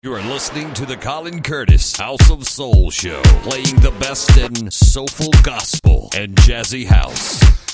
You are listening to the Colin Curtis House of Soul Show, playing the best in soulful gospel and jazzy house.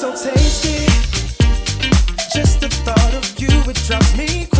so tasty. Just the thought of you, it drives me crazy.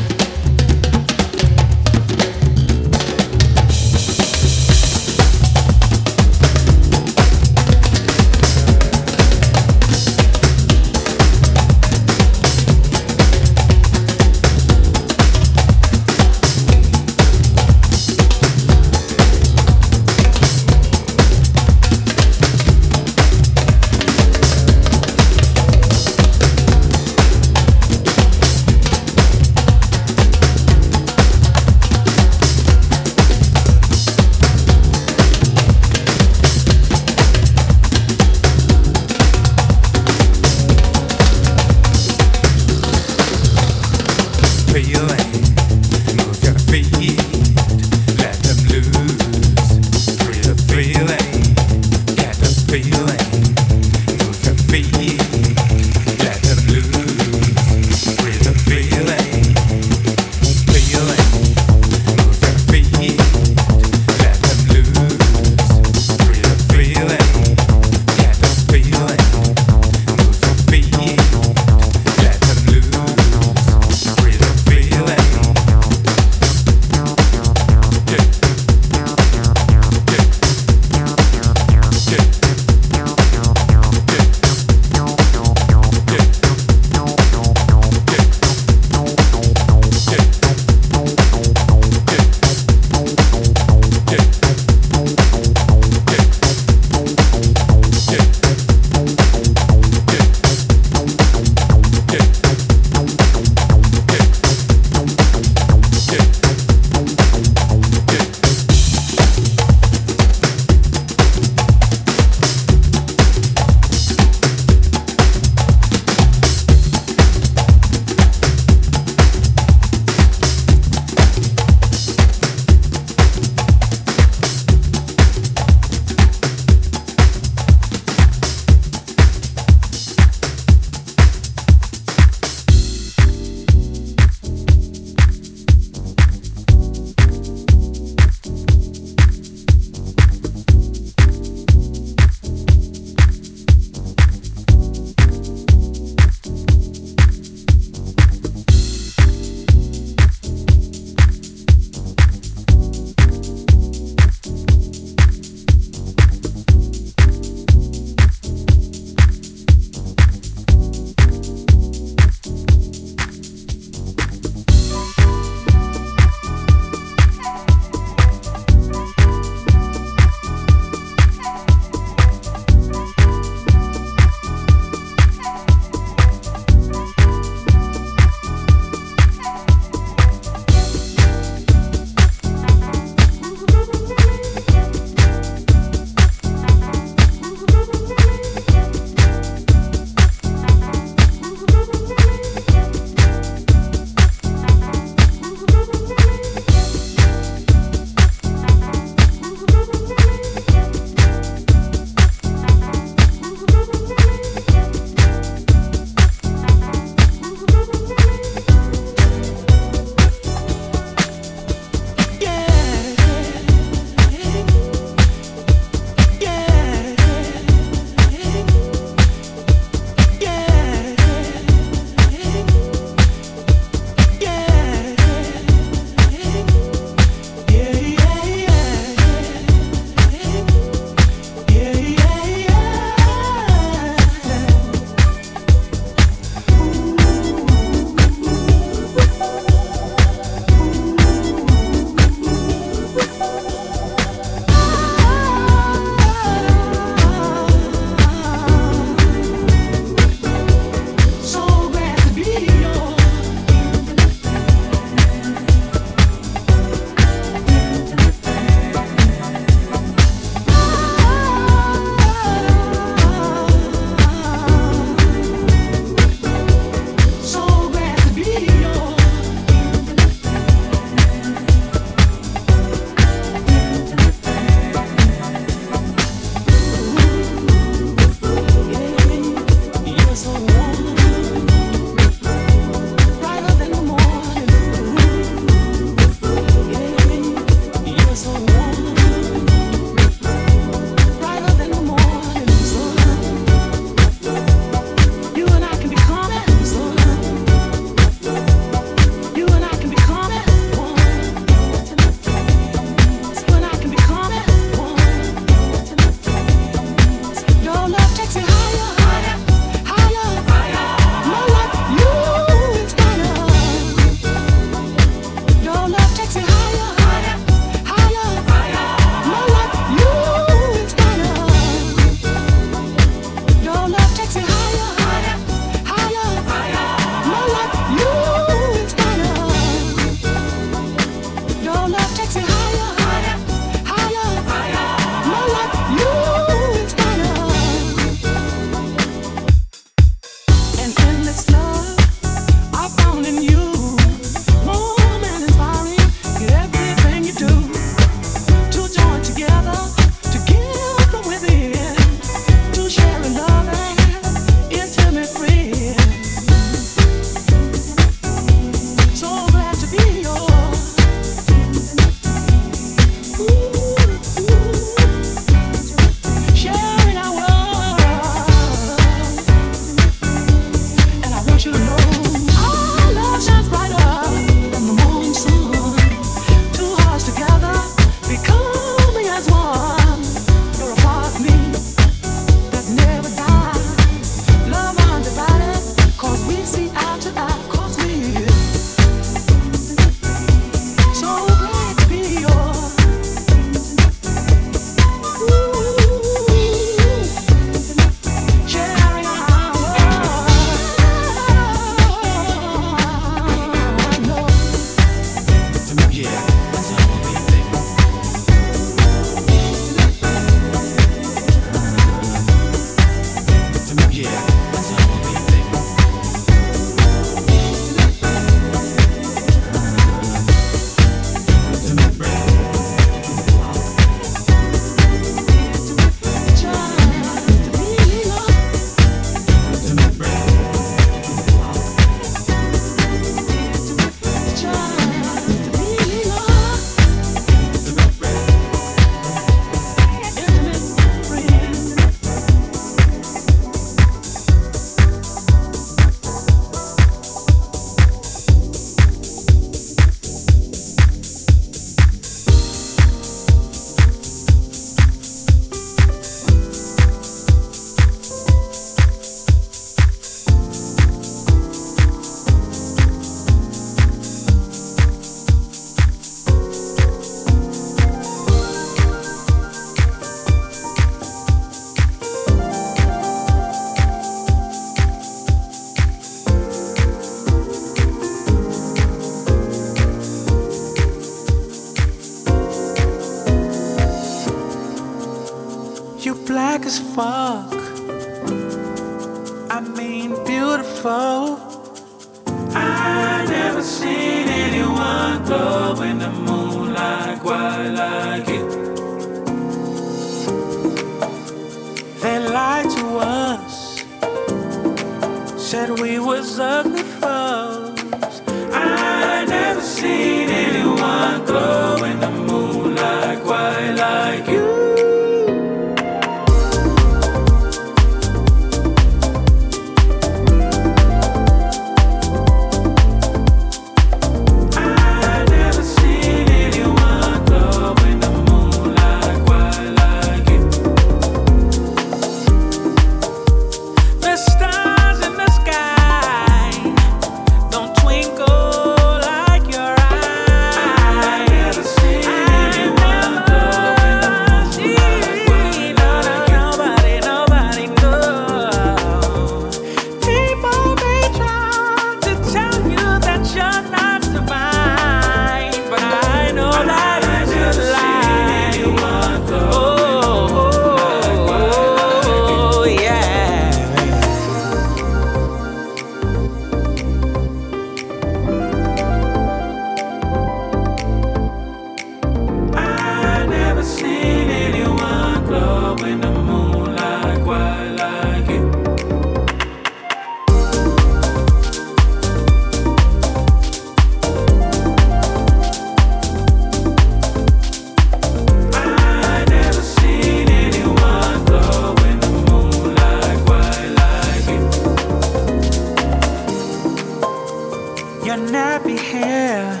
you'd not be here.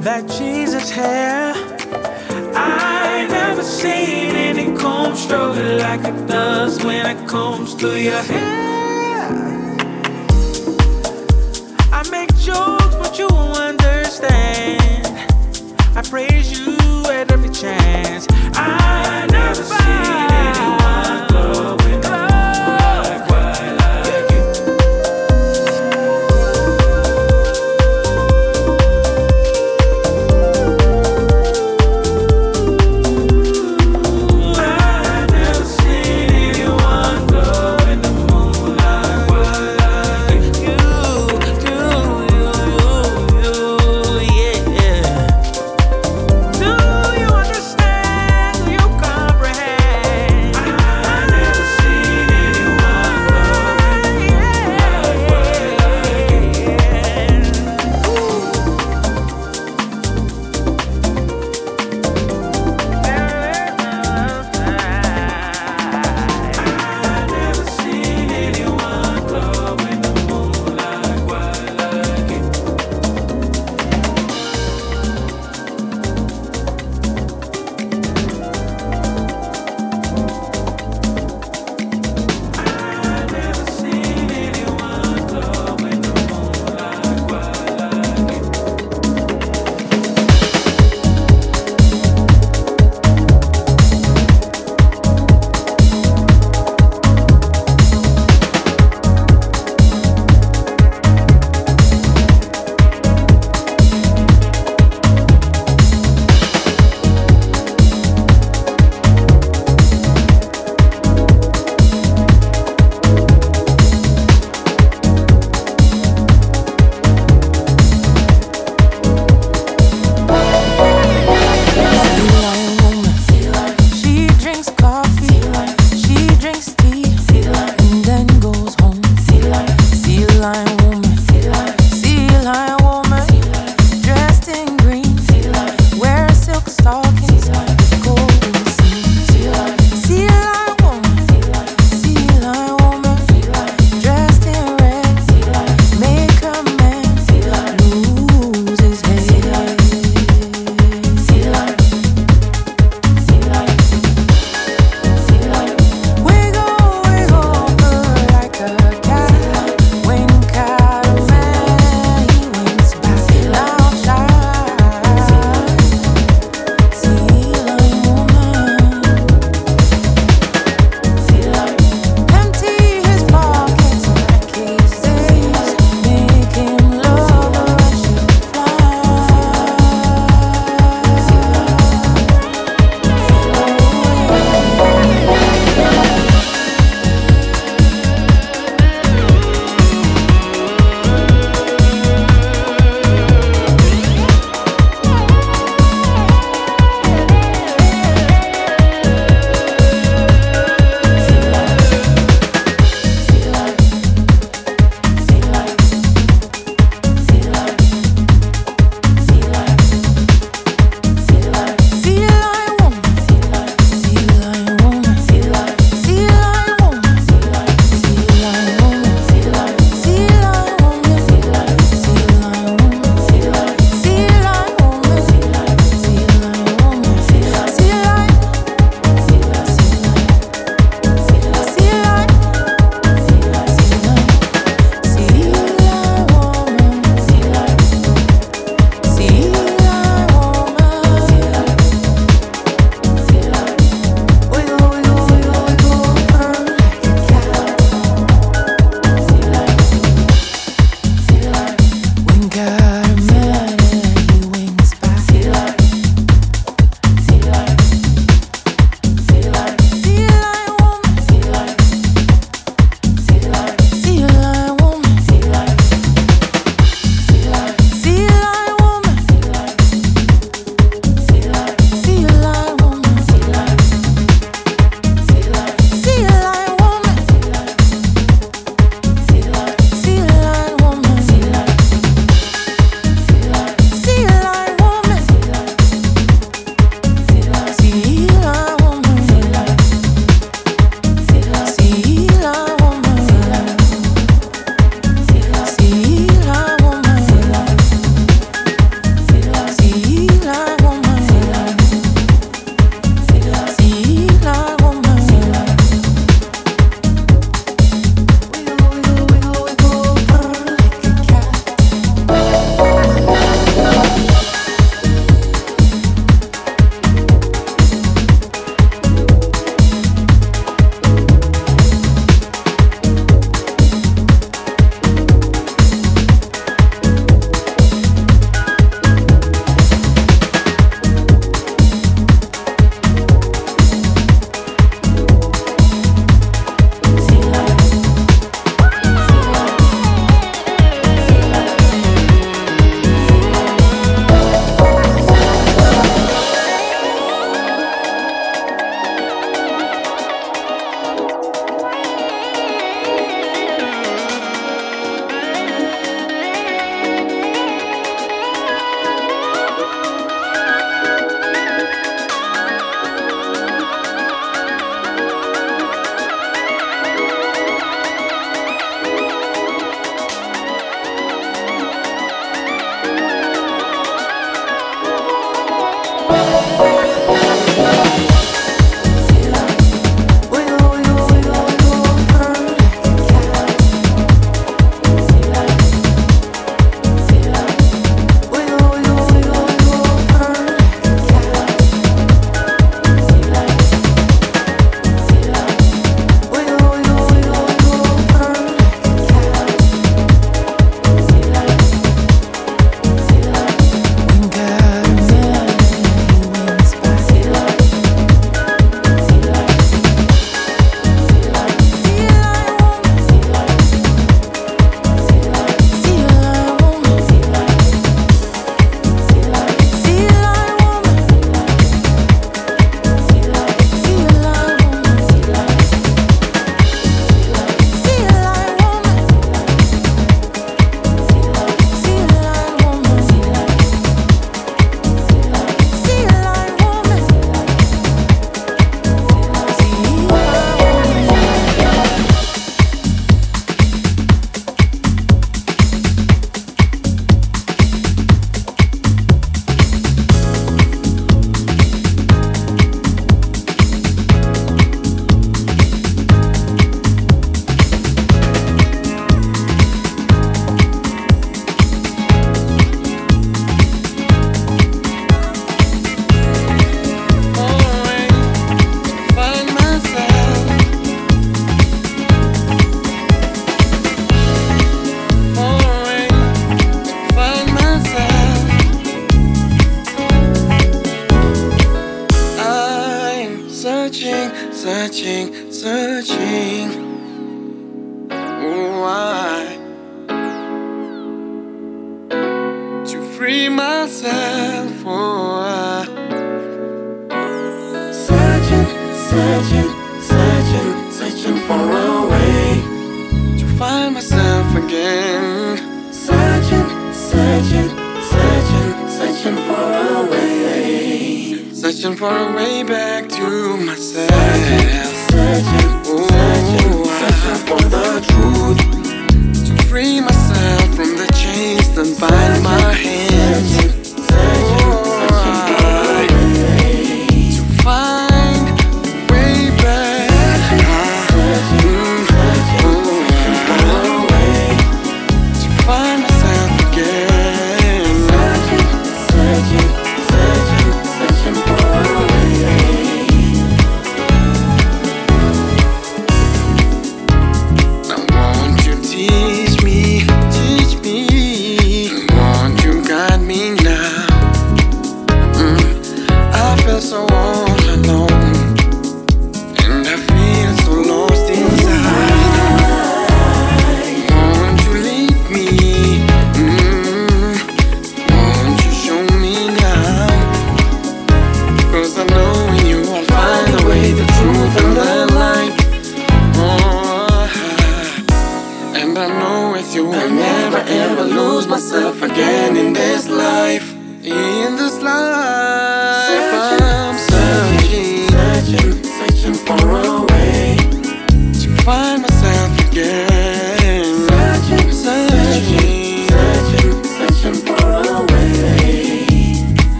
That Jesus hair, I never seen any comb stroking like it does when it combs through your hair. I make jokes, but you understand. I praise you at every chance. I never seen.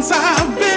once I've been.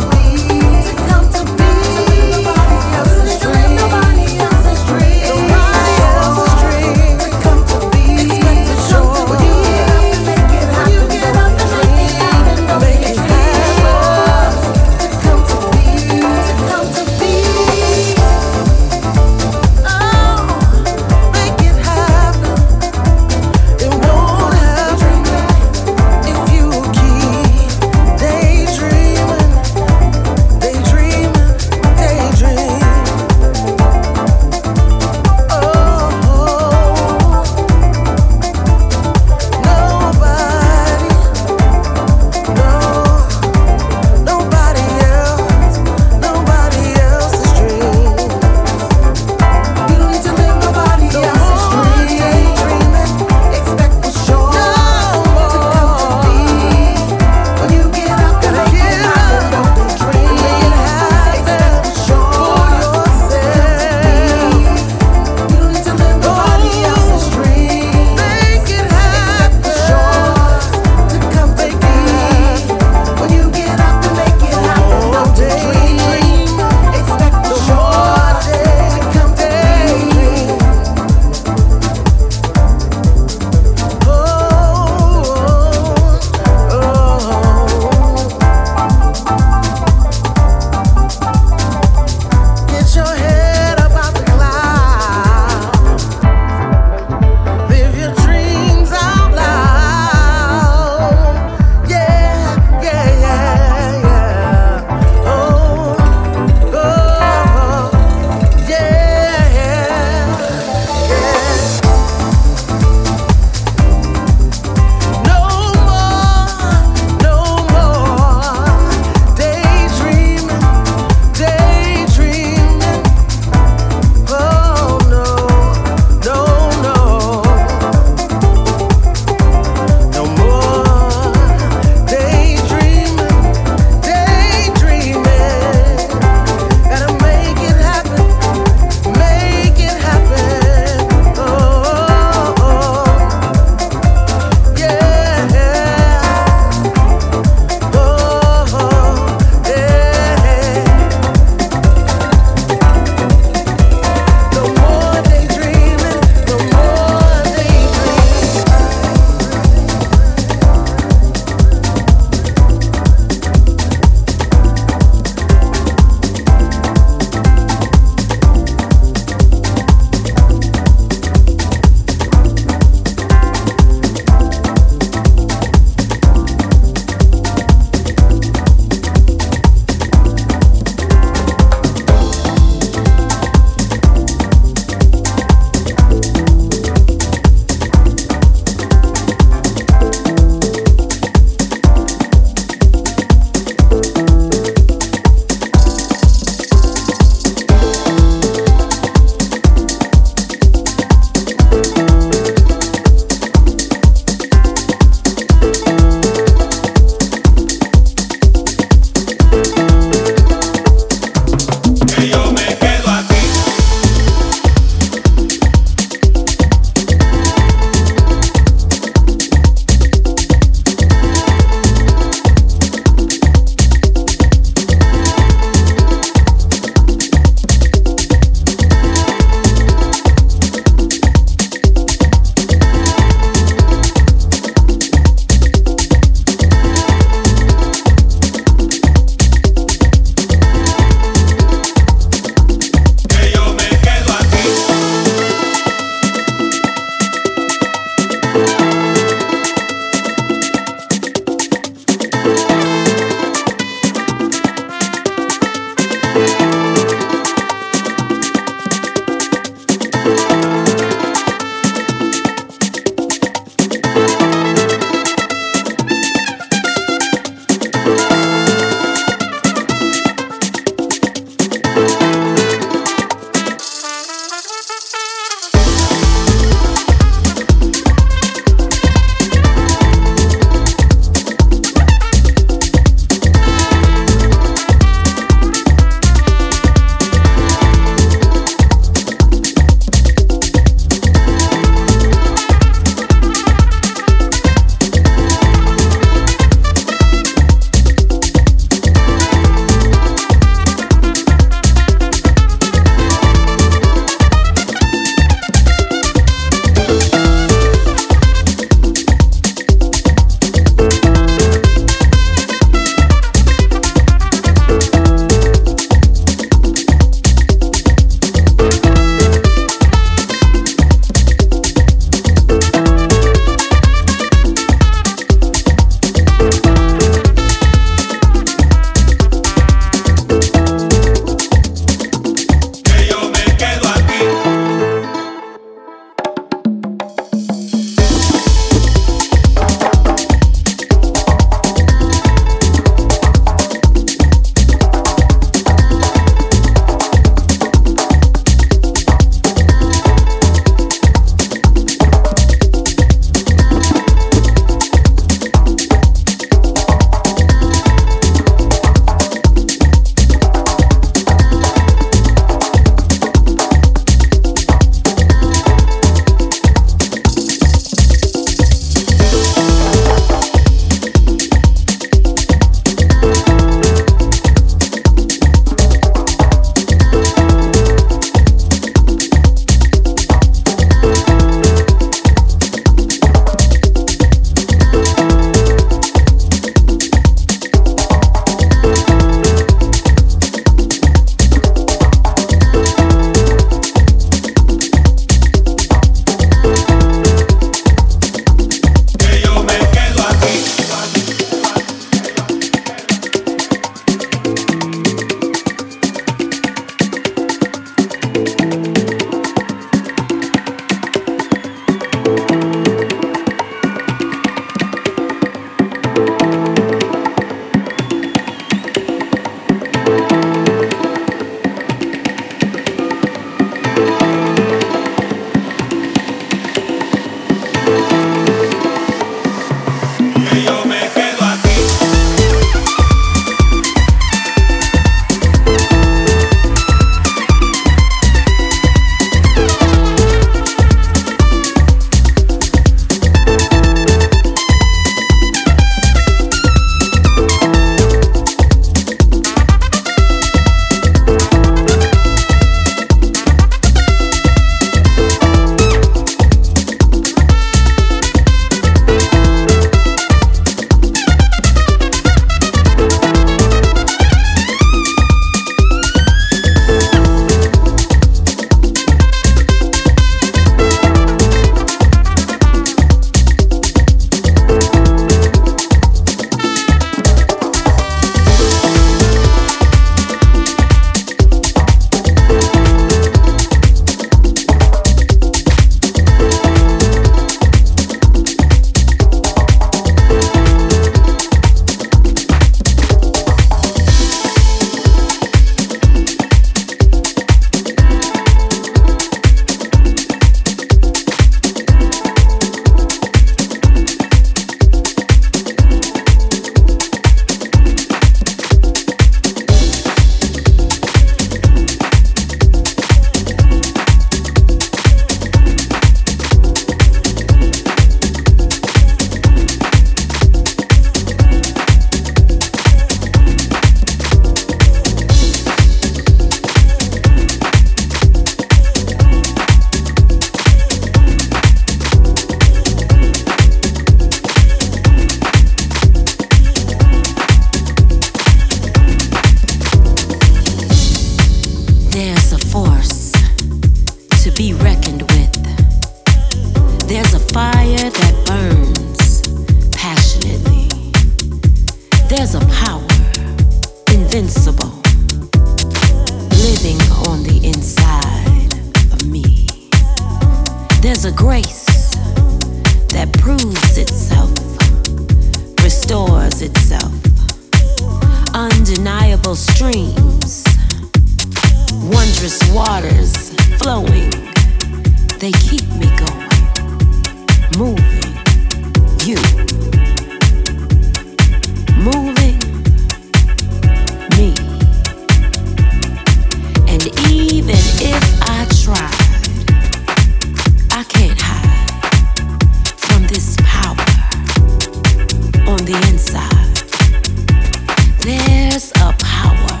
There's a power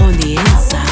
on the inside.